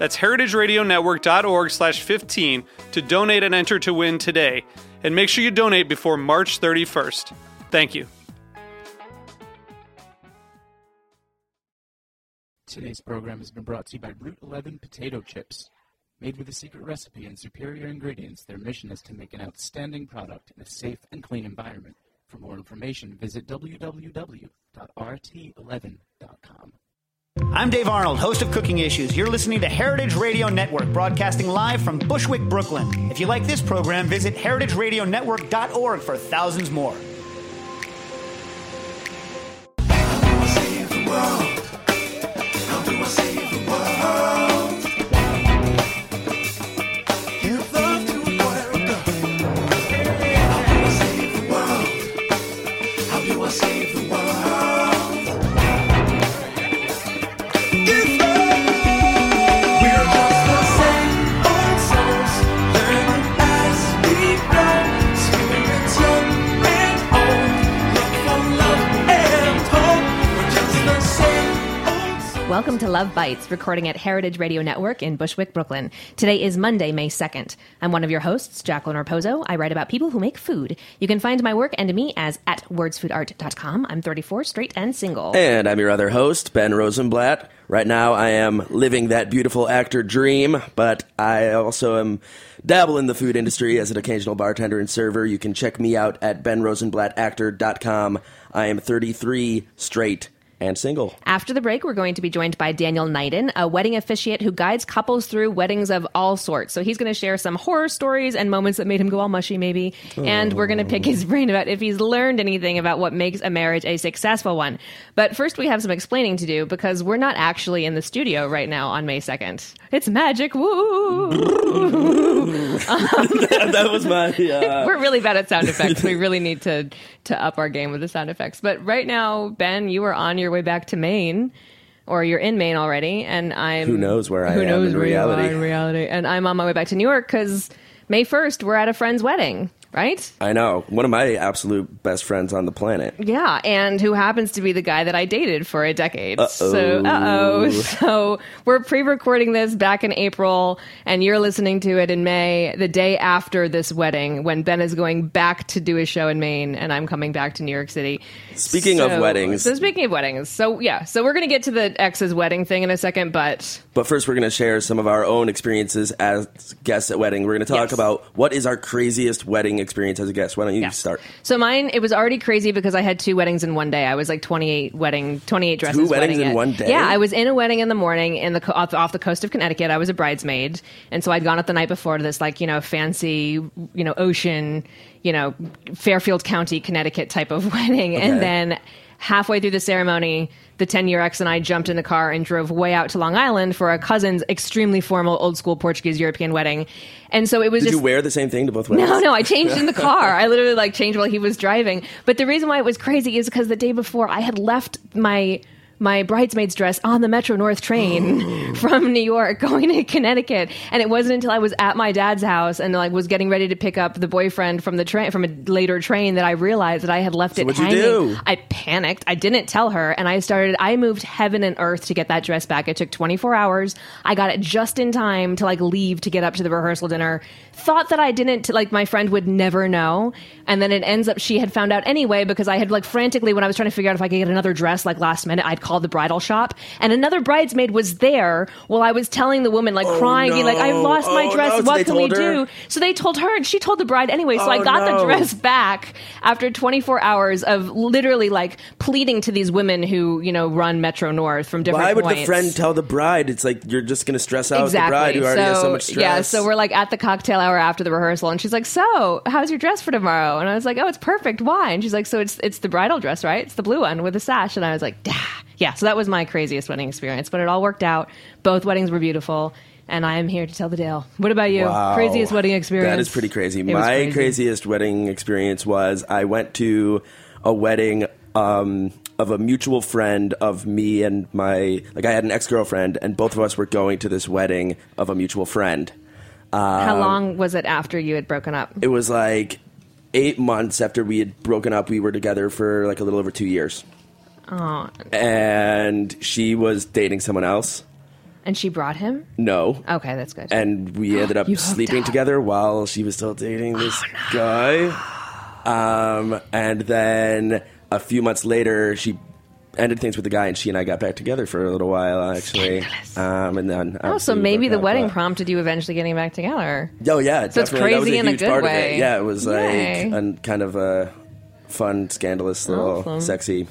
That's heritageradionetwork.org slash 15 to donate and enter to win today. And make sure you donate before March 31st. Thank you. Today's program has been brought to you by Route 11 Potato Chips. Made with a secret recipe and superior ingredients, their mission is to make an outstanding product in a safe and clean environment. For more information, visit www.rt11.com. I'm Dave Arnold, host of Cooking Issues. You're listening to Heritage Radio Network, broadcasting live from Bushwick, Brooklyn. If you like this program, visit heritageradionetwork.org for thousands more. Welcome to Love Bites, recording at Heritage Radio Network in Bushwick, Brooklyn. Today is Monday, May 2nd. I'm one of your hosts, Jacqueline Raposo. I write about people who make food. You can find my work and me as at wordsfoodart.com. I'm 34, straight and single. And I'm your other host, Ben Rosenblatt. Right now, I am living that beautiful actor dream, but I also am dabble in the food industry as an occasional bartender and server. You can check me out at benrosenblattactor.com. I am 33, straight, and single. After the break, we're going to be joined by Daniel Neiden, a wedding officiate who guides couples through weddings of all sorts. So he's going to share some horror stories and moments that made him go all mushy, maybe. And we're going to pick his brain about if he's learned anything about what makes a marriage a successful one. But first, we have some explaining to do because we're not actually in the studio right now on May 2nd. It's magic. Woo! that was my. Uh, We're really bad at sound effects. we really need to to up our game with the sound effects. But right now, Ben, you are on your way back to Maine, or you're in Maine already, and I'm Who knows where I who am knows in where you are reality. in reality, and I'm on my way back to New York because May first we're at a friend's wedding, right? I know. One of my absolute best friends on the planet. Yeah, and who happens to be the guy that I dated for a decade. Uh So, uh oh. So, we're pre recording this back in April, and you're listening to it in May, the day after this wedding, when Ben is going back to do a show in Maine, and I'm coming back to New York City. Speaking of weddings, So, speaking of weddings, so yeah, so we're going to get to the ex's wedding thing in a second, but but first we're going to share some of our own experiences as guests at wedding. We're going to talk Yes. about what is our craziest wedding experience as a guest. Why don't you Yeah. start? So mine, it was already crazy because I had two weddings in one day. I was like 28 wedding, 28 dresses. Two weddings wedding in it. one day? Yeah, I was in a wedding in the morning in the off, off the coast of Connecticut. I was a bridesmaid, and so I'd gone up the night before to this like you know fancy you know ocean, you know Fairfield County, Connecticut type of wedding, and then halfway through the ceremony. The 10 year ex and I jumped in the car and drove way out to Long Island for a cousin's extremely formal, old school Portuguese European wedding. And so it was Did just. you wear the same thing to both weddings? No, no, I changed in the car. I literally like changed while he was driving. But the reason why it was crazy is because the day before I had left my my bridesmaid's dress on the Metro North train from New York going to Connecticut, and it wasn't until I was at my dad's house and like was getting ready to pick up the boyfriend from the train from a later train that I realized that I had left So it what'd you hanging. do? I panicked. I didn't tell her, and I started. I moved heaven and earth to get that dress back. It took 24 hours. I got it just in time to like leave to get up to the rehearsal dinner. thought that I didn't like my friend would never know, and then it ends up she had found out anyway because I had like frantically when I was trying to figure out if I could get another dress like last minute, I'd called the bridal shop, and another bridesmaid was there while I was telling the woman like oh, crying, being like I've no. lost my Oh, dress, no. What can we her? do? So they told her, and she told the bride anyway. So I Oh, got the dress back after 24 hours of literally like pleading to these women who you know run Metro North from different. Why would the friend tell the bride? It's like you're just going to stress out exactly. the bride who already so, has so much stress. Yeah, so we're like at the cocktail hour after the rehearsal, and she's like, "So, how's your dress for tomorrow?" And I was like, "Oh, it's perfect. Why?" And she's like, "So it's it's the bridal dress, right? It's the blue one with the sash." And I was like, "Dah." "Yeah." So that was my craziest wedding experience, but it all worked out. Both weddings were beautiful, and I am here to tell the tale. What about you? Wow. Craziest wedding experience? That is pretty crazy. It My crazy. craziest wedding experience was I went to a wedding um, of a mutual friend of me and my like I had an ex girlfriend, and both of us were going to this wedding of a mutual friend. How long was it after you had broken up? It was like eight months after we had broken up. We were together for like a little over two years. Oh, And she was dating someone else. and she brought him. No. Okay, that's good. and we ended up You hooked sleeping up. together while she was still dating this Oh, guy. Um, and then a few months later, she ended things with the guy, and she and I got back together for a little while, actually. Um, and then oh, so obviously we maybe broke the up, wedding but- prompted you eventually getting back together. Oh yeah, So it's definitely. That was crazy a in a huge good part of way. it. Yeah, it was Yay. like an kind of a fun, scandalous, little Awesome. sexy,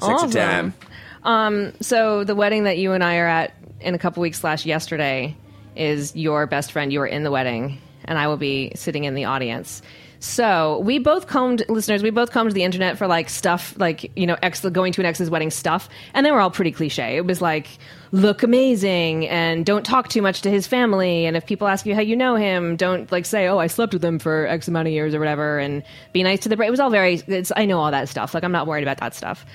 sexy Awesome. time. Um, so the wedding that you and I are at in a couple weeks slash yesterday is your best friend. You are in the wedding, and I will be sitting in the audience. So we both combed, listeners. We both combed the internet for like stuff, like you know, ex going to an ex's wedding stuff, and they were all pretty cliche. It was like, look amazing, and don't talk too much to his family, and if people ask you how you know him, don't like say, oh, I slept with him for X amount of years or whatever, and be nice to the. It was all very. It's, I know all that stuff. Like I'm not worried about that stuff.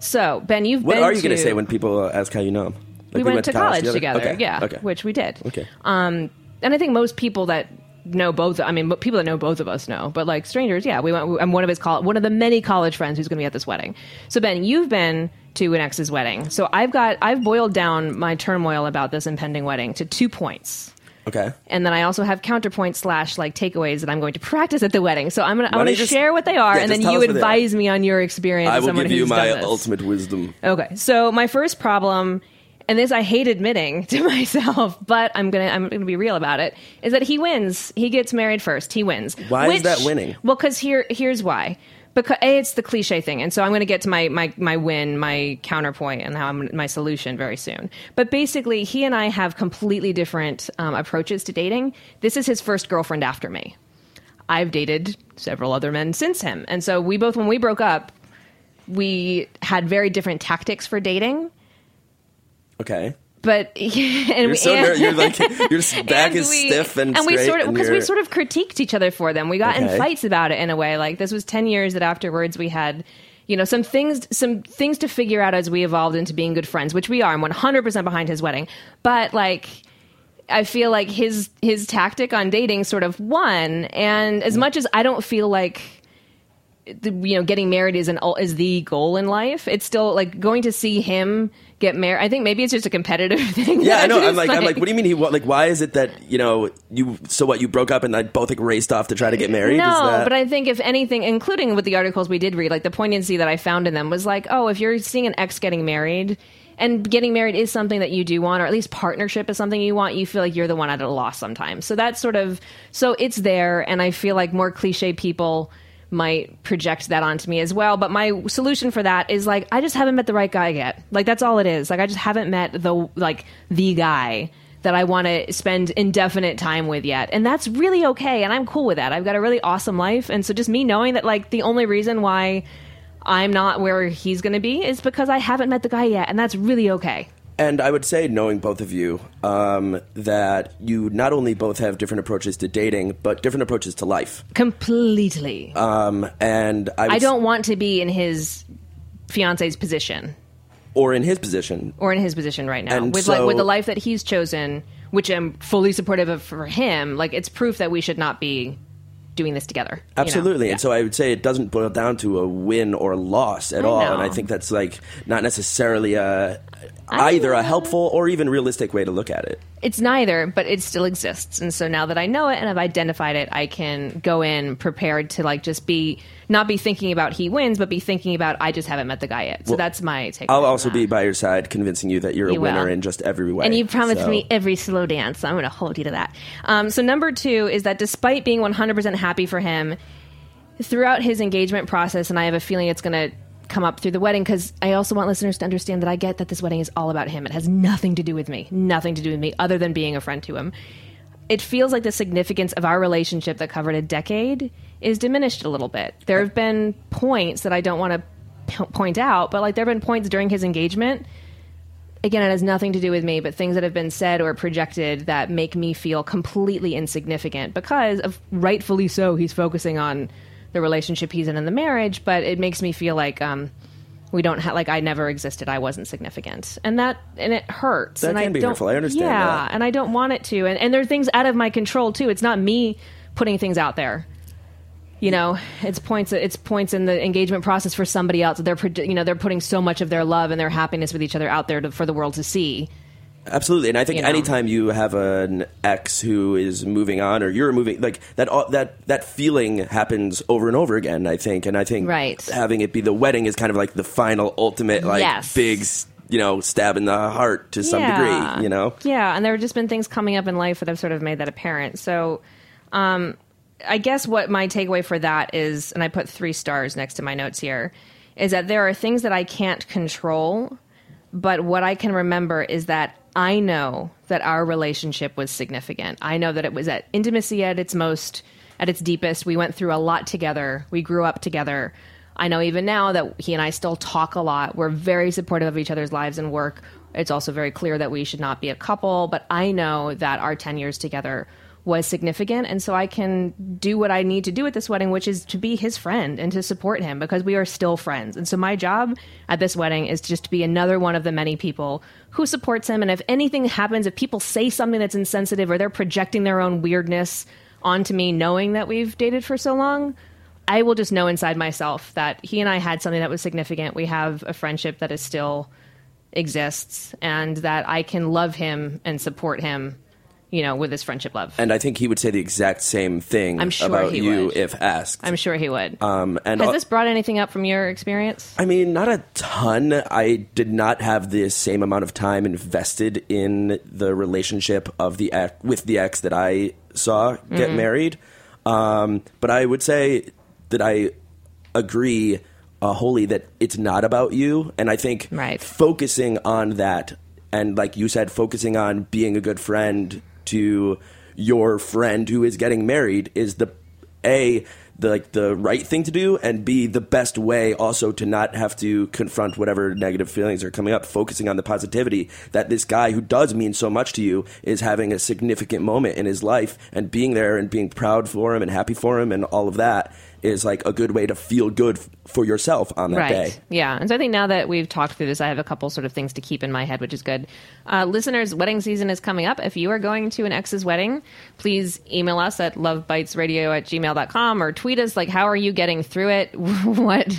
So Ben, you've What been are you going to- to say when people ask how you know him? Like, we, went, to college, together. Okay. Yeah, Okay. which we did. Okay. Um, and I think most people that know both. I mean, people that know both of us know, but like strangers, yeah, we went. I'm one of his col- one of the many college friends who's going to be at this wedding. So Ben, you've been to an ex's wedding. So I've got I've boiled down my turmoil about this impending wedding to two points. Okay. And then I also have counterpoint slash like takeaways that I'm going to practice at the wedding. So I'm gonna I'm gonna just- share what they are, yeah, and then you us what they are. advise me on your experience. I will give you my ultimate wisdom. Okay, so my first problem, and this I hate admitting to myself, but I'm gonna I'm gonna be real about it, is that he wins. He gets married first. He wins. Why is that winning? Well, because here here's why. Because a it's the cliche thing, and so I'm going to get to my my my win, my counterpoint, and how I'm, my solution very soon. But basically, he and I have completely different um, approaches to dating. This is his first girlfriend after me. I've dated several other men since him, and so we both when we broke up, we had very different tactics for dating. Okay. But and You're so ner- you're like your back and is we- stiff and, and we sort of because we sort of critiqued each other for them. We got in fights about it in a way. Like this was ten years that afterwards we had, you know, some things some things to figure out as we evolved into being good friends, which we are. I'm 100 percent behind his wedding, but like. I feel like his his tactic on dating sort of won, and as mm. much as I don't feel like you know getting married is an is the goal in life, it's still like going to see him get married. I think maybe it's just a competitive thing. Yeah, I know. I'm just, like, I'm like, what do you mean he? Like, why is it that you know you? So what? You broke up and like both like raced off to try to get married? No, is that, but I think if anything, including with the articles we did read, like the poignancy that I found in them was like, oh, if you're seeing an ex getting married, and getting married is something that you do want, or at least partnership is something you want, you feel like you're the one at a loss sometimes. So that's sort of so it's there, and I feel like more cliche people might project that onto me as well. But my solution for that is like I just haven't met the right guy yet. Like that's all it is. Like I just haven't met the like the guy that I want to spend indefinite time with yet. And that's really okay. And I'm cool with that. I've got a really awesome life. And so just me knowing that, like, the only reason why I'm not where he's going to be is because I haven't met the guy yet. And that's really okay. And I would say, knowing both of you, um, that you not only both have different approaches to dating, but different approaches to life. Completely. Um, and I, I s- don't want to be in his fiance's position or in his position. or in his position right now And with like with the life that he's chosen, which I'm fully supportive of for him. Like it's proof that we should not be doing this together. you know? Absolutely. Yeah. And so I would say it doesn't boil down to a win or loss at I all. know. And I think that's like not necessarily a. either a helpful or even realistic way to look at it. It's neither, but it still exists. And so now that I know it and I've identified it, I can go in prepared to like just be not be thinking about he wins, but be thinking about I just haven't met the guy yet. So that's my take. I'll also be by your side, convincing you that you're a winner will. in just every way. And you promised So- me every slow dance, so I'm going to hold you to that. Um, so number two is that despite being 100% happy for him throughout his engagement process, and I have a feeling it's going to come up through the wedding because I also want listeners to understand that I get that this wedding is all about him. It has nothing to do with me, nothing to do with me, other than being a friend to him. It feels like the significance of our relationship that covered a decade is diminished a little bit. There have been points that I don't want to p- point out, but like there have been points during his engagement again, it has nothing to do with me, but things that have been said or projected that make me feel completely insignificant because of rightfully so, he's focusing on the relationship he's in in the marriage, but it makes me feel like um, we don't have like I never existed, I wasn't significant, and that and it hurts. That and I can be don't, hurtful. I understand Yeah, that. and I don't want it to, and and there are things out of my control too. It's not me putting things out there you know it's points it's points in the engagement process for somebody else they're you know they're putting so much of their love and their happiness with each other out there to, for the world to see Absolutely, and I think You know. anytime you have an ex who is moving on, or you're moving, like that, that that feeling happens over and over again. I think, and I think Right. having it be the wedding is kind of like the final, ultimate, like Yes. big, you know, stab in the heart to some Yeah. degree. You know, yeah and there have just been things coming up in life that have sort of made that apparent so um i guess what my takeaway for that is and i put three stars next to my notes here is that there are things that i can't control but what I can remember is that I know that our relationship was significant. I know that it was at intimacy at its most, at its deepest. We went through a lot together. We grew up together. I know even now that he and I still talk a lot. We're very supportive of each other's lives and work. It's also very clear that we should not be a couple, but I know that our 10 years together was significant and so I can do what I need to do at this wedding which is to be his friend and to support him because we are still friends. And so my job at this wedding is just to be another one of the many people who supports him and if anything happens if people say something that's insensitive or they're projecting their own weirdness onto me knowing that we've dated for so long, I will just know inside myself that he and I had something that was significant. We have a friendship that is still exists and that I can love him and support him, you know, with his friendship love. and I think he would say the exact same thing I'm sure about he you would. if asked. I'm sure he would. um, and Has uh, this brought anything up from your experience? I mean, not a ton. I did not have the same amount of time invested in the relationship of the ex, with the ex that I saw get Mm-hmm. married. Um, but I would say that I agree uh, wholly that it's not about you, and I think Right. focusing on that, and like you said, focusing on being a good friend to your friend who is getting married is the a the like the right thing to do and b the best way also to not have to confront whatever negative feelings are coming up focusing on the positivity that this guy who does mean so much to you is having a significant moment in his life and being there and being proud for him and happy for him and all of that is like a good way to feel good f- for yourself on that right. day Yeah. And so I think now that we've talked through this, I have a couple sort of things to keep in my head, which is good. Uh, listeners, wedding season is coming up. If you are going to an ex's wedding, please email us at lovebitesradio at gmail.com or tweet us, like, how are you getting through it? what,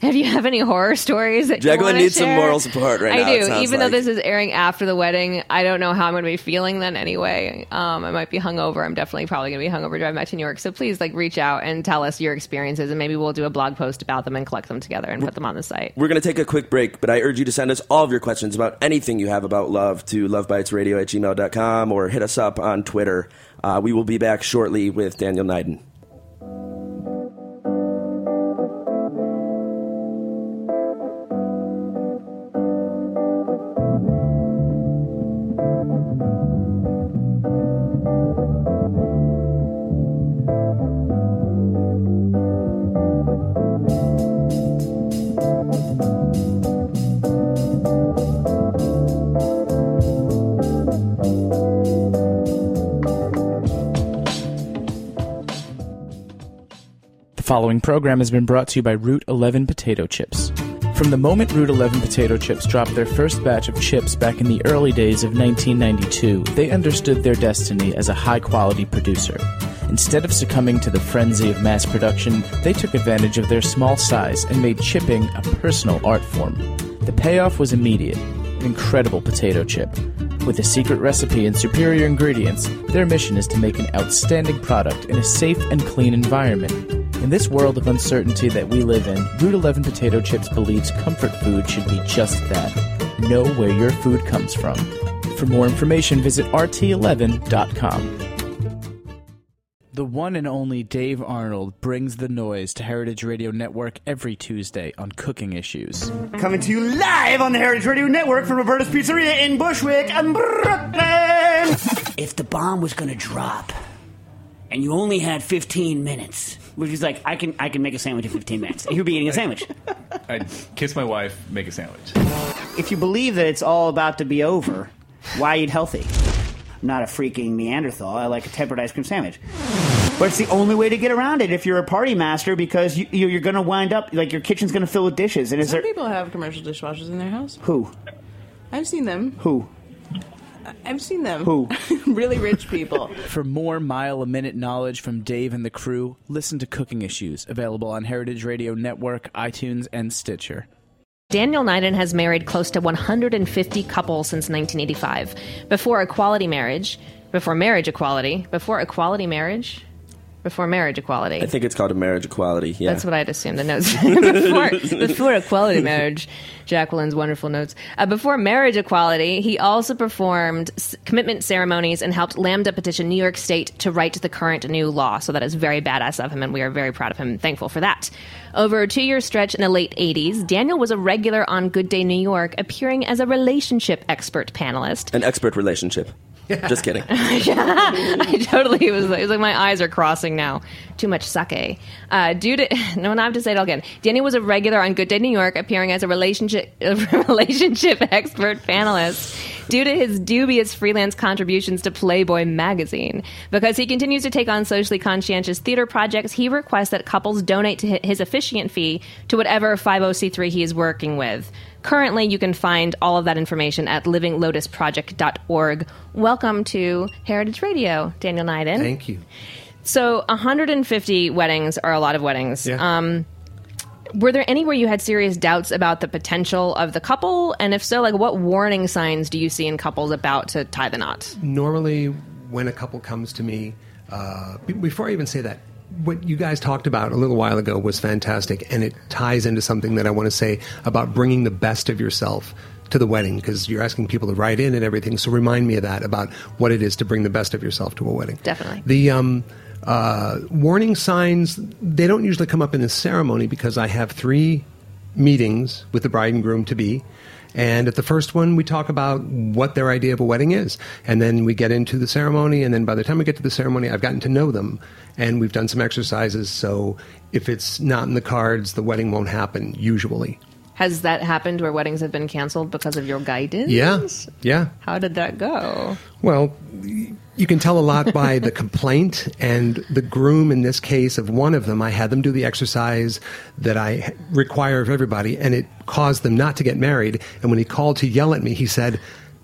have you have any horror stories that Jacqueline needs some moral support right I now, it do. Even though this is airing after the wedding, I don't know how I'm going to be feeling then anyway. Um, I might be hungover. I'm definitely probably going to be hungover driving back to New York. So please, like, reach out and tell us your experiences, and maybe we'll do a blog post about them and collect them together and put them on the site. We're going to take a quick break, but I urge you to send us all of your questions about anything you have about love to lovebitesradio at gmail.com or hit us up on Twitter. Uh, we will be back shortly with Daniel Neiden. Following program has been brought to you by Route 11 Potato Chips. From the moment Route 11 Potato Chips dropped their first batch of chips back in the early days of 1992, they understood their destiny as a high quality producer. Instead of succumbing to the frenzy of mass production, they took advantage of their small size and made chipping a personal art form. The payoff was immediate. an incredible potato chip. With a secret recipe and superior ingredients, their mission is to make an outstanding product in a safe and clean environment. In this world of uncertainty that we live in, Route 11 Potato Chips believes comfort food should be just that. Know where your food comes from. For more information, visit rt11.com. The one and only Dave Arnold brings the noise to Heritage Radio Network every Tuesday on cooking issues. Coming to you live on the Heritage Radio Network from Roberta's Pizzeria in Bushwick, and Brooklyn. If the bomb was going to drop, and you only had 15 minutes, which is like, I can, I can make a sandwich in 15 minutes, and You'd be eating a sandwich. I'd kiss my wife, make a sandwich. If you believe that it's all about to be over, why eat healthy? I'm not a freaking Neanderthal. I like a tempered ice cream sandwich. But it's the only way to get around it if you're a party master because you, you- you're going to wind up like your kitchen's going to fill with dishes. And is Some there people have commercial dishwashers in their house. who I've seen them. who I've seen them. Who? really rich people. For more mile a minute knowledge from Dave and the crew, listen to Cooking Issues, available on Heritage Radio Network, iTunes, and Stitcher. Daniel Neiden has married close to 150 couples since 1985. Before equality marriage, before marriage equality, before equality marriage, before marriage equality. I think it's called a marriage equality. Yeah. That's what I'd assume the notes before, before equality marriage. Jacqueline's wonderful notes. Uh, before marriage equality, he also performed s- commitment ceremonies and helped Lambda petition New York State to write the current new law. So that is very badass of him, and we are very proud of him and thankful for that. Over a two year stretch in the late 80s, Daniel was a regular on Good Day New York, appearing as a relationship expert panelist. An expert relationship. Just kidding. I totally was. It was like my eyes are crossing now. Too much sake. Uh, due to no, and I have to say it all again. Danny was a regular on Good Day New York, appearing as a relationship a relationship expert panelist. Due to his dubious freelance contributions to Playboy magazine, because he continues to take on socially conscientious theater projects, he requests that couples donate to his officiant fee to whatever 50c3 he is working with. Currently, you can find all of that information at livinglotusproject.org. Welcome to Heritage Radio, Daniel Neiden. Thank you. So, 150 weddings are a lot of weddings. Yeah. Um, were there any where you had serious doubts about the potential of the couple? And if so, like what warning signs do you see in couples about to tie the knot? Normally, when a couple comes to me, uh, before I even say that, what you guys talked about a little while ago was fantastic, and it ties into something that I want to say about bringing the best of yourself to the wedding because you're asking people to write in and everything. So remind me of that about what it is to bring the best of yourself to a wedding. Definitely. The um, uh, warning signs they don't usually come up in the ceremony because I have three meetings with the bride and groom to be. And at the first one, we talk about what their idea of a wedding is. And then we get into the ceremony. And then by the time we get to the ceremony, I've gotten to know them. And we've done some exercises. So if it's not in the cards, the wedding won't happen, usually. Has that happened where weddings have been canceled because of your guidance? Yeah. Yeah. How did that go? Well, you can tell a lot by the complaint and the groom in this case of one of them. I had them do the exercise that I require of everybody, and it caused them not to get married. And when he called to yell at me, he said,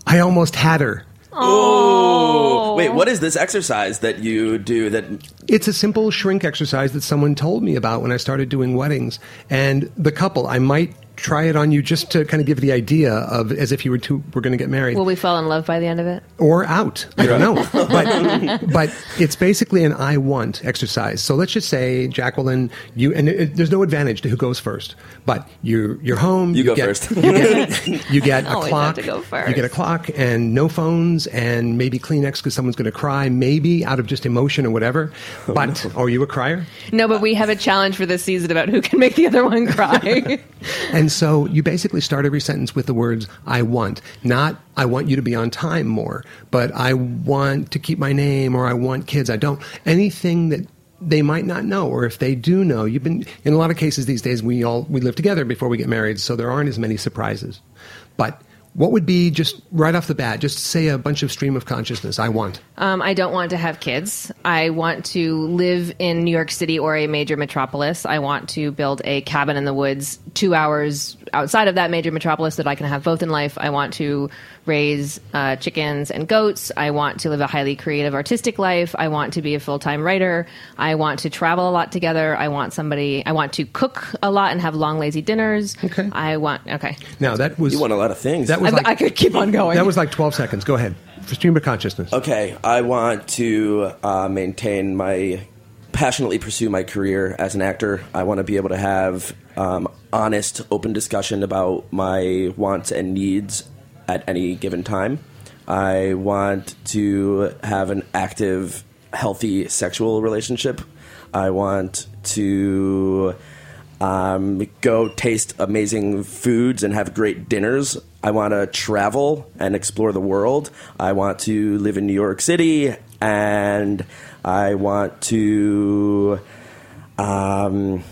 I almost had her. Oh, wait, what is this exercise that you do that It's a simple shrink exercise that someone told me about when I started doing weddings. And the couple, I might try it on you just to kind of give the idea of as if you were two were going to get married. Will we fall in love by the end of it? or out. I don't know. But but it's basically an I want exercise. So let's just say Jacqueline, you and it, there's no advantage to who goes first. But you you're home. You go get, first. You get, you get a clock. to go first. You get a clock and no phones and maybe Kleenex because someone's going to cry. Maybe out of just emotion or whatever. Oh, But are you a crier? No, but we have a challenge for this season about who can make the other one cry. And so you basically start every sentence with the words I want. Not I want you to be on time more, but I want to keep my name or I want kids. I don't. Anything that they might not know or if they do know. You've been in a lot of cases these days we all we live together before we get married, so there aren't as many surprises. But what would be just right off the bat, just say a bunch of stream of consciousness I want. Um, I don't want to have kids. I want to live in New York City or a major metropolis. I want to build a cabin in the woods two hours outside of that major metropolis that I can have both in life. I want to raise uh, chickens and goats. I want to live a highly creative, artistic life. I want to be a full time writer. I want to travel a lot together. I want somebody. I want to cook a lot and have long, lazy dinners. Okay. I want. Okay. Now that was You want a lot of things. that was I, like I could keep on going. that was like 12 seconds. Go ahead. For stream of consciousness. Okay, I want to uh, maintain my passionately pursue my career as an actor. I want to be able to have um, honest, open discussion about my wants and needs at any given time. I want to have an active, healthy sexual relationship. I want to um, go taste amazing foods and have great dinners. I want to travel and explore the world. I want to live in New York City, and I want to. Um,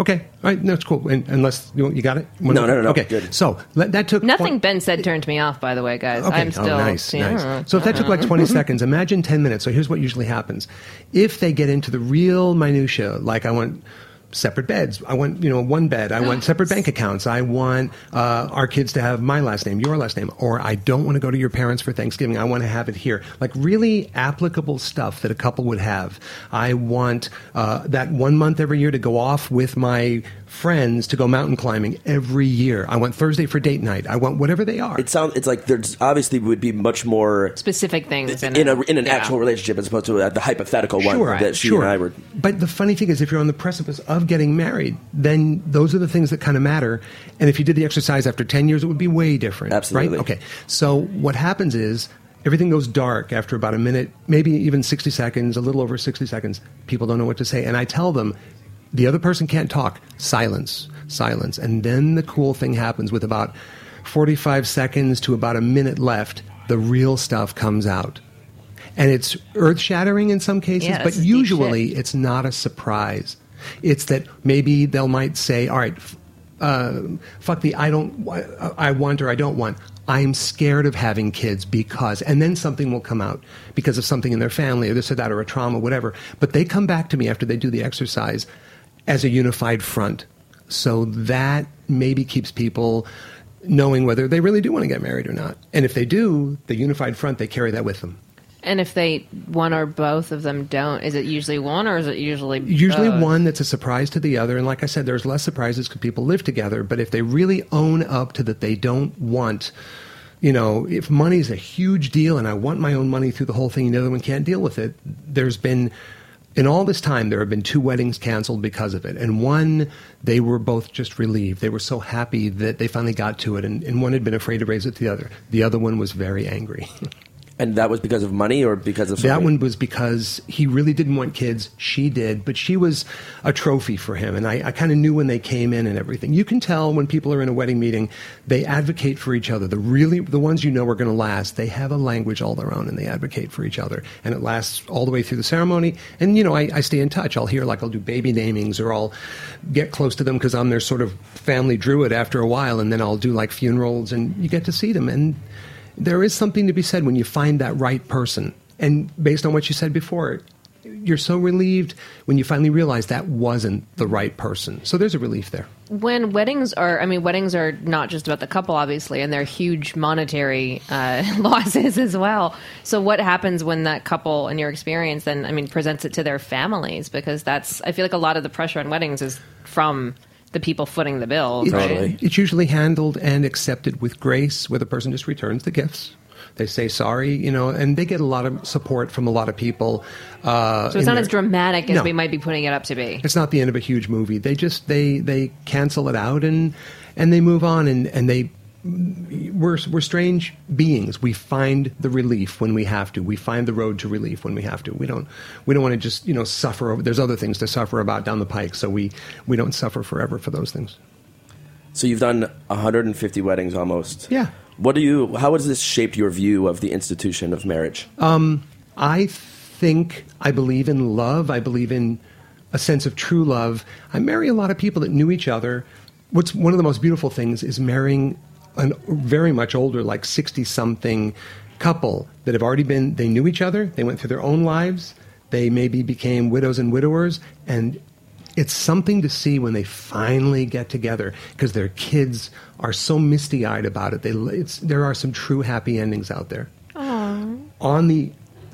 Okay. All right. That's cool. And, unless you, you got it. No, no, no, no. Okay. Good. So that, that took Nothing twen- Ben said turned me off. By the way, guys, Okay. I'm oh, still. oh, nice, yeah. nice. So if that took like 20 seconds, imagine 10 minutes. So here's what usually happens. If they get into the real minutia, like I want separate beds, I want, you know, one bed, I want separate bank accounts, I want uh, our kids to have my last name, your last name, or I don't want to go to your parents for Thanksgiving, I want to have it here. Like really applicable stuff that a couple would have. I want uh, that one month every year to go off with my friends to go mountain climbing every year. I want Thursday for date night. I want whatever they are. it sounds. It's like there's obviously would be much more Specific things in, in it. a in an Yeah. actual relationship as opposed to uh, the hypothetical one sure, that she sure. and I were. But the funny thing is, if you're on the precipice of getting married, then those are the things that kind of matter. And if you did the exercise after 10 years, it would be way different. Absolutely. Right? Okay. So what happens is everything goes dark after about a minute, maybe even 60 seconds, a little over 60 seconds. People don't know what to say. And I tell them, the other person can't talk. Silence, silence. And then the cool thing happens with about 45 seconds to about a minute left, the real stuff comes out. And it's earth shattering in some cases, Yeah, but this is deep usually it's not a surprise. It's that maybe they'll might say, all right, uh, fuck the I don't, I want or I don't want. I'm scared of having kids because, and then something will come out because of something in their family or this or that or a trauma, whatever. But they come back to me after they do the exercise as a unified front. So that maybe keeps people knowing whether they really do want to get married or not. And if they do, the unified front, they carry that with them. And if they one or both of them don't, is it usually one or is it usually Usually both? one that's a surprise to the other. And like I said, there's less surprises because people live together. But if they really own up to that they don't want, you know, if money's a huge deal and I want my own money through the whole thing and the other one can't deal with it, there's been, in all this time, there have been two weddings canceled because of it. And one, they were both just relieved. They were so happy that they finally got to it. And, and one had been afraid to raise it to the other. The other one was very angry. And that was because of money or because of That one was because he really didn't want kids. She did, but she was a trophy for him. And I, I kind of knew when they came in and everything. You can tell when people are in a wedding meeting, they advocate for each other. The really, the ones you know are going to last, they have a language all their own and they advocate for each other. And it lasts all the way through the ceremony. And, you know, I, I stay in touch. I'll hear, like, I'll do baby namings or I'll get close to them because I'm their sort of family druid after a while. And then I'll do like funerals and you get to see them. And, there is something to be said when you find that right person. And based on what you said before, you're so relieved when you finally realize that wasn't the right person. So there's a relief there. when weddings are i mean weddings are not just about the couple obviously and they're huge monetary uh, losses as well so what happens when that couple in your experience then i mean presents it to their families because that's i feel like a lot of the pressure on weddings is from the people footing the bill It's, right it's usually handled and accepted with grace, where the person just returns the gifts. They say sorry, you know, and they get a lot of support from a lot of people. Uh, so it's not their- as dramatic as No. we might be putting it up to be It's not the end of a huge movie. They just they they cancel it out and and they move on and and they we're we're strange beings. We find the relief when we have to. We find the road to relief when we have to. We don't we don't want to just you know suffer. Over, there's other things to suffer about down the pike, so we we don't suffer forever for those things. So you've done 150 weddings almost. Yeah. What do you? How has this shaped your view of the institution of marriage? Um, I think I believe in love. I believe in a sense of true love. I marry a lot of people that knew each other. What's one of the most beautiful things is marrying a very much older, like 60 something couple that have already been, they knew each other, they went through their own lives, they maybe became widows and widowers, and it's something to see when they finally get together because their kids are so misty eyed about it. They, it's, there are some true happy endings out there. Aww. On the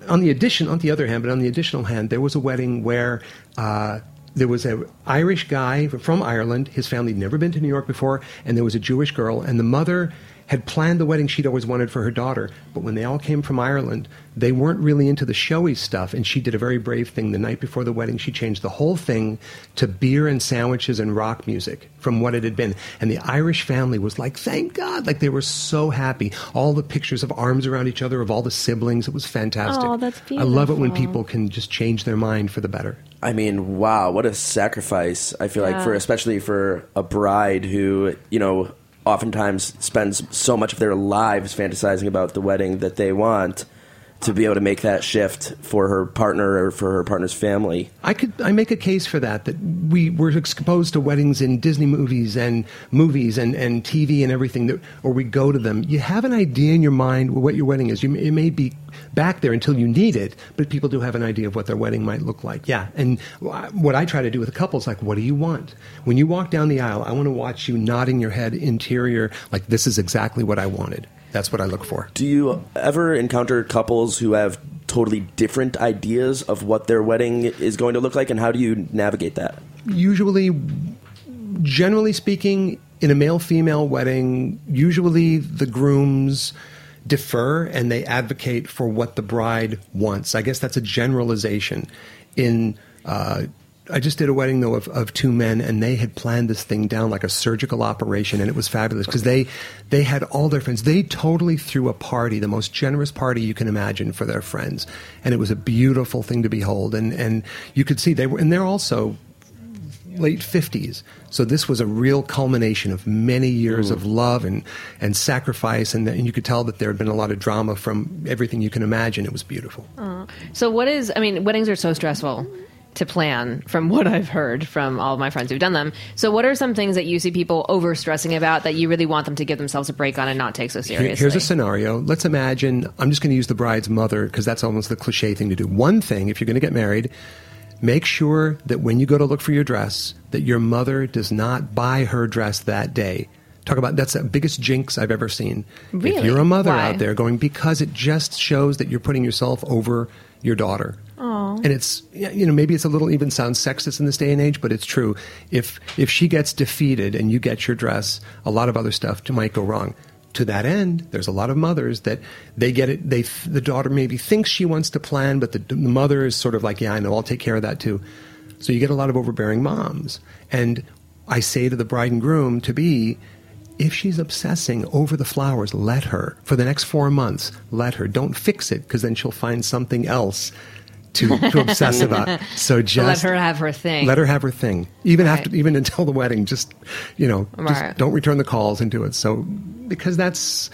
on the addition, on the other hand, but on the additional hand, there was a wedding where uh, there was an Irish guy from Ireland. His family had never been to New York before, and there was a Jewish girl, and the mother had planned the wedding she'd always wanted for her daughter. But when they all came from Ireland, they weren't really into the showy stuff, and she did a very brave thing. The night before the wedding, she changed the whole thing to beer and sandwiches and rock music from what it had been. And the Irish family was like, thank God. Like they were so happy. All the pictures of arms around each other of all the siblings. It was fantastic. Oh, that's beautiful. I love it when people can just change their mind for the better. I mean, wow, what a sacrifice! I feel like for especially for a bride who you know oftentimes spends so much of their lives fantasizing about the wedding that they want to be able to make that shift for her partner or for her partner's family. I could I make a case for that that we were exposed to weddings in Disney movies and movies and, and TV and everything that or we go to them. You have an idea in your mind what your wedding is. You, it may be back there until you need it, but people do have an idea of what their wedding might look like. Yeah, and what I try to do with a couple is like, what do you want? When you walk down the aisle, I want to watch you nodding your head interior like this is exactly what I wanted. That's what I look for. Do you ever encounter couples who have totally different ideas of what their wedding is going to look like, and how do you navigate that? usually, generally speaking, in a male female wedding, usually the grooms defer and they advocate for what the bride wants. I guess that's a generalization. In uh, I just did a wedding though of, of two men, and they had planned this thing down like a surgical operation, and it was fabulous because they they had all their friends. They totally threw a party, the most generous party you can imagine for their friends, and it was a beautiful thing to behold. And and you could see they were, and they're also late 50s. So this was a real culmination of many years of love and, and sacrifice. And, and you could tell that there had been a lot of drama from everything you can imagine. It was beautiful. So, what is, I mean, weddings are so stressful to plan from what I've heard from all of my friends who've done them. So, what are some things that you see people over stressing about that you really want them to give themselves a break on and not take so seriously? Here's a scenario. Let's imagine, I'm just going to use the bride's mother because that's almost the cliche thing to do. One thing, if you're going to get married, make sure that when you go to look for your dress, that your mother does not buy her dress that day. Talk about that's the biggest jinx I've ever seen. If Really? you're a mother Why? out there going because it just shows that you're putting yourself over your daughter. And it's you know maybe it's a little even sounds sexist in this day and age, but it's true. If if she gets defeated and you get your dress, a lot of other stuff might go wrong. To that end, there's a lot of mothers that they get it. They the daughter maybe thinks she wants to plan, but the, the mother is sort of like, yeah, I know, I'll take care of that too. So you get a lot of overbearing moms. And I say to the bride and groom to be, if she's obsessing over the flowers, let her. For the next four months, let her. Don't fix it because then she'll find something else to, to obsess about. So just let her have her thing. Let her have her thing, even Right. after, even until the wedding. Just you know, just Right. don't return the calls and do it. So because that's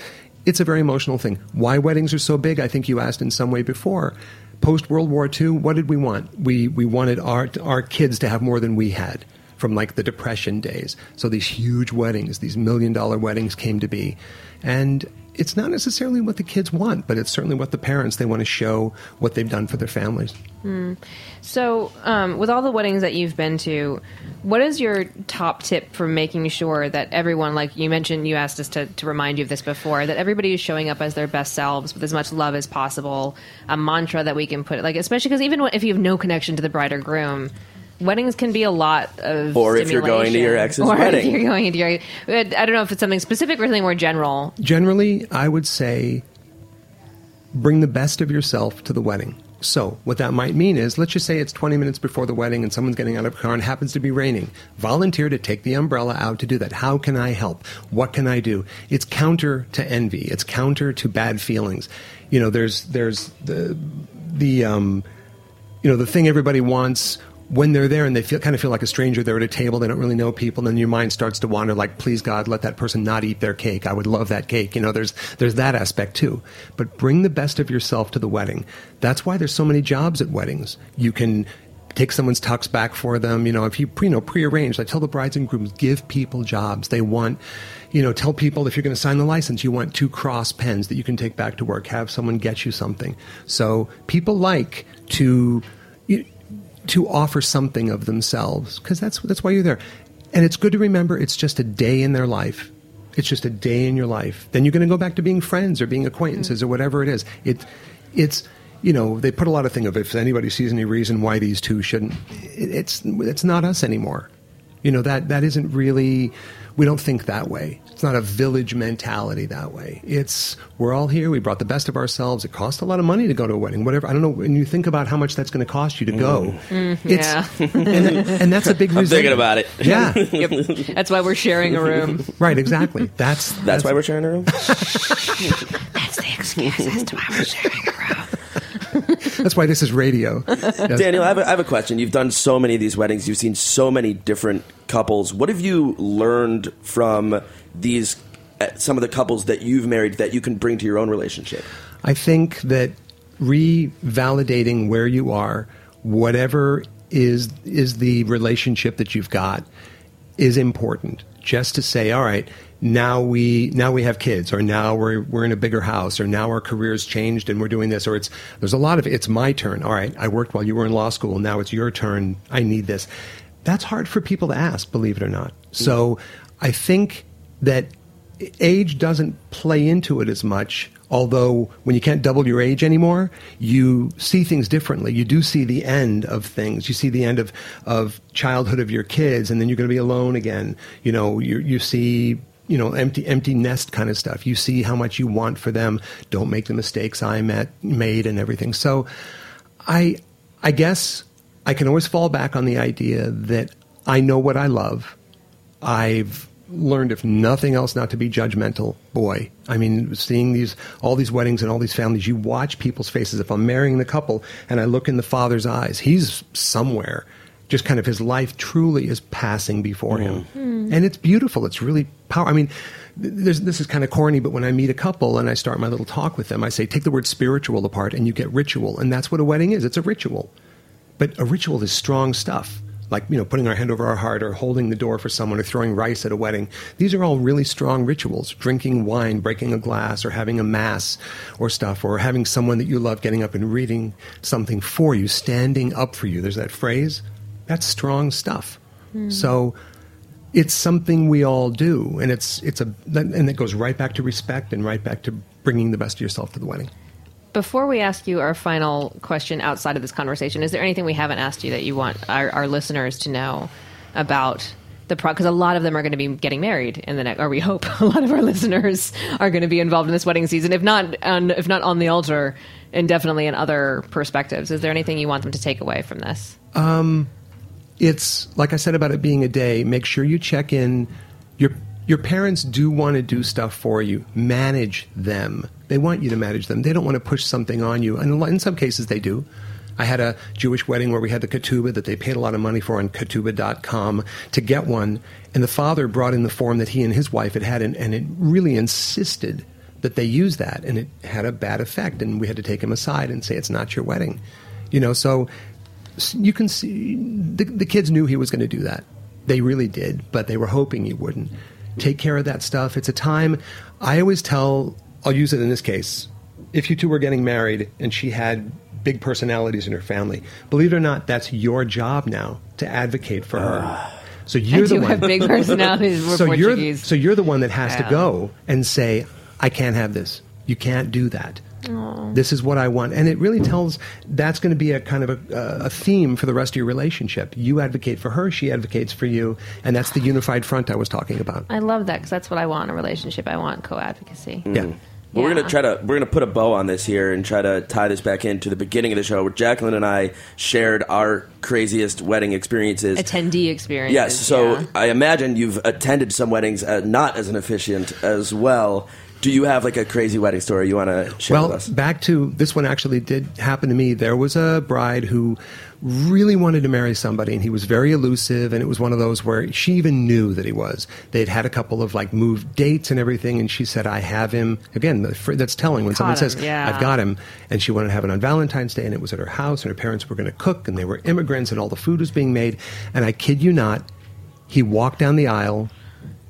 it's a very emotional thing. Why weddings are so big? I think you asked in some way before. Post World War II, what did we want? We we wanted our our kids to have more than we had from like the Depression days. So these huge weddings, these million dollar weddings came to be, and it's not necessarily what the kids want, but it's certainly what the parents they want to show what they've done for their families. So, um, with all the weddings that you've been to, what is your top tip for making sure that everyone, like you mentioned, you asked us to, to remind you of this before, that everybody is showing up as their best selves with as much love as possible? A mantra that we can put, like, especially because even if you have no connection to the bride or groom, weddings can be a lot of. Or if you're going to your stimulation. ex's or wedding. If you're going into your, I don't know if it's something specific or something more general. Generally, I would say bring the best of yourself to the wedding. So, what that might mean is, let's just say it's 20 minutes before the wedding and someone's getting out of a car and it happens to be raining. Volunteer to take the umbrella out to do that. How can I help? What can I do? It's counter to envy. It's counter to bad feelings. You know, there's there's the the um, you know the thing everybody wants when they're there and they feel kind of feel like a stranger they're at a table they don't really know people and then your mind starts to wander like please god let that person not eat their cake. I would love that cake. You know there's there's that aspect too. But bring the best of yourself to the wedding. That's why there's so many jobs at weddings. You can take someone's tux back for them you know if you pre- you know prearrange i tell the brides and grooms give people jobs. They want you know tell people if you're going to sign the license you want two cross pens that you can take back to work. Have someone get you something. So people like to to offer something of themselves because that's that's why you're there. And it's good to remember it's just a day in their life. It's just a day in your life. Then you're going to go back to being friends or being acquaintances or mm. whatever it is. It it's you know they put a lot of thing of if anybody sees any reason why these two shouldn't. It, it's it's not us anymore. You know that that isn't really. We don't think that way. It's not a village mentality that way. It's we're all here. We brought the best of ourselves. It costs a lot of money to go to a wedding. Whatever I don't know. When you think about how much that's going to cost you to go, mm-hmm. Mm-hmm. it's, yeah. and, and that's a big. I'm thinking about it. Yeah, Yep. That's why we're sharing a room. right. Exactly. That's That's why we're sharing a room. That's the excuse as to why we're sharing a room. That's why this is radio. Daniel, I have, a, I have a question. You've done so many of these weddings. You've seen so many different couples. What have you learned from these? uh, Some of the couples that you've married that you can bring to your own relationship. I think that revalidating where you are, whatever is is the relationship that you've got, is important. Just to say, all right, now we now we have kids, or now we're we're in a bigger house, or now our careers changed and we're doing this, or it's there's a lot of it's my turn. All right, I worked while you were in law school. Now it's your turn. I need this. That's hard for people to ask, believe it or not. Mm. So I think that age doesn't play into it as much. Although when you can't double your age anymore, you see things differently. You do see the end of things. You see the end of, of childhood of your kids, and then you're going to be alone again. You know, you, you see you know empty empty nest kind of stuff. You see how much you want for them. Don't make the mistakes I met, made and everything. So, I I guess I can always fall back on the idea that I know what I love. I've learned, if nothing else, not to be judgmental. Boy, I mean, seeing these all these weddings and all these families, you watch people's faces. If I'm marrying the couple and I look in the father's eyes, he's somewhere. Just kind of his life truly is passing before him, mm-hmm. hmm. and it's beautiful. It's really powerful. I mean, there's, this is kind of corny, but when I meet a couple and I start my little talk with them, I say, take the word spiritual apart, and you get ritual, and that's what a wedding is. It's a ritual. But a ritual is strong stuff, like you know, putting our hand over our heart, or holding the door for someone, or throwing rice at a wedding. These are all really strong rituals. Drinking wine, breaking a glass, or having a mass, or stuff, or having someone that you love getting up and reading something for you, standing up for you. There's that phrase. That's strong stuff. So it's something we all do, and it's it's a and it goes right back to respect and right back to bringing the best of yourself to the wedding. Before we ask you our final question outside of this conversation, is there anything we haven't asked you that you want our, our listeners to know about the pro? Because a lot of them are going to be getting married in the next, or we hope a lot of our listeners are going to be involved in this wedding season. If not, on, if not on the altar, and definitely in other perspectives. Is there anything you want them to take away from this? Um, it's like I said about it being a day. Make sure you check in. Your your parents do want to do stuff for you. Manage them. They want you to manage them. They don't want to push something on you. And in some cases, they do. I had a Jewish wedding where we had the ketubah that they paid a lot of money for on ketubah.com to get one. And the father brought in the form that he and his wife had had, and, and it really insisted that they use that. And it had a bad effect. And we had to take him aside and say, it's not your wedding. You know, so you can see the, the kids knew he was going to do that. They really did, but they were hoping he wouldn't. Take care of that stuff. It's a time. I always tell, I'll use it in this case. If you two were getting married and she had big personalities in her family, believe it or not, that's your job now to advocate for her. Ah. So you're I the do one. have big personalities. We're so you're so you're the one that has Yeah. to go and say, "I can't have this. You can't do that. This is what I want." And it really tells that's going to be a kind of a, a theme for the rest of your relationship. You advocate for her, she advocates for you, and that's the unified front I was talking about. I love that because that's what I want in a relationship. I want co-advocacy. Yeah. Well, we're gonna try to we're gonna put a bow on this here and try to tie this back into the beginning of the show where Jacqueline and I shared our craziest wedding experiences. Attendee experience. Yes, so I imagine you've attended some weddings uh, not as an officiant as well. Do you have like a crazy wedding story you want to share Well, with us? Well, back to this one actually did happen to me. There was a bride who really wanted to marry somebody, and he was very elusive, and it was one of those where she even knew that he was. They'd had a couple of like moved dates and everything, and she said, "I have him." Again, that's telling when someone him, says, yeah. "I've got him," and she wanted to have it on Valentine's Day, and it was at her house, and her parents were going to cook, and they were immigrants, and all the food was being made, and I kid you not, he walked down the aisle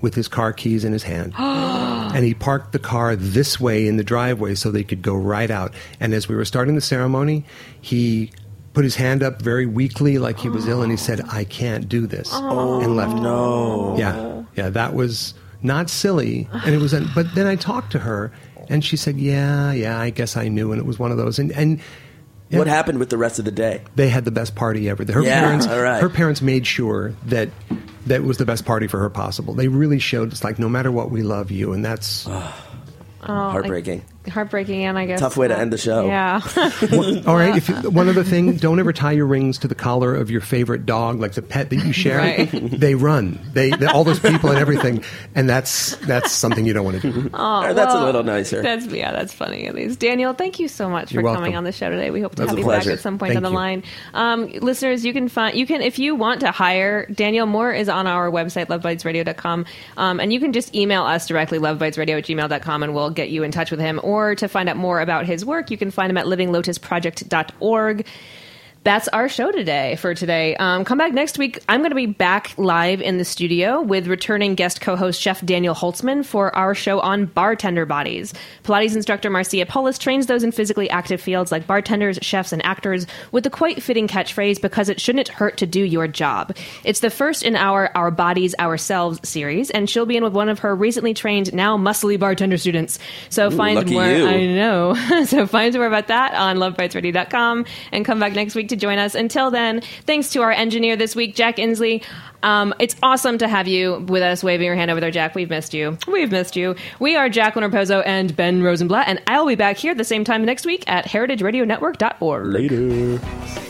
with his car keys in his hand. and he parked the car this way in the driveway so they could go right out. And as we were starting the ceremony, he put his hand up very weakly, like he was ill, and he said, "I can't do this," oh, and left. No. Yeah, yeah, that was not silly, and it was. But then I talked to her, and she said, "Yeah, yeah, I guess I knew," and it was one of those. And and yeah, What happened with the rest of the day? they had the best party ever. Her Yeah, parents, all right. her parents made sure that that was the best party for her possible. They really showed it's like no matter what, we love you, and that's oh, Heartbreaking. Heartbreaking, and I guess Tough way to end the show. Yeah. One- all right. If you, one other thing, don't ever tie your rings to the collar of your favorite dog, like the pet that you share. Right. They run. They, they all those people and everything, and that's that's something you don't want to do. Or that's a little nicer. That's yeah, that's funny at least. Daniel, thank you so much You're for coming on the show today. We hope to That's have a you back at some point Thank down the you. line. Um, listeners, you can find you can if you want to hire Daniel Moore is on our website lovebitesradio.com. Um, and you can just email us directly lovebitesradio at gmail.com and we'll get you in touch with him. Or to find out more about his work, you can find him at livinglotusproject.org. That's our show today for today. Um, come back next week. I'm going to be back live in the studio with returning guest co-host Chef Daniel Holtzman for our show on bartender bodies. Pilates instructor Marcia Polis trains those in physically active fields like bartenders, chefs, and actors with the quite fitting catchphrase "Because it shouldn't hurt to do your job." It's the first in our "Our Bodies Ourselves" series, and she'll be in with one of her recently trained, now muscly bartender students. So find lucky more. you. I know. so find more about that on lovebitesradio.com and come back next week to join us. Until then, thanks to our engineer this week, Jack Inslee. Um, it's awesome to have you with us, waving your hand over there, Jack. We've missed you. We've missed you. We are Jacqueline Raposo and Ben Rosenblatt, and I'll be back here at the same time next week at heritageradionetwork.org. Later.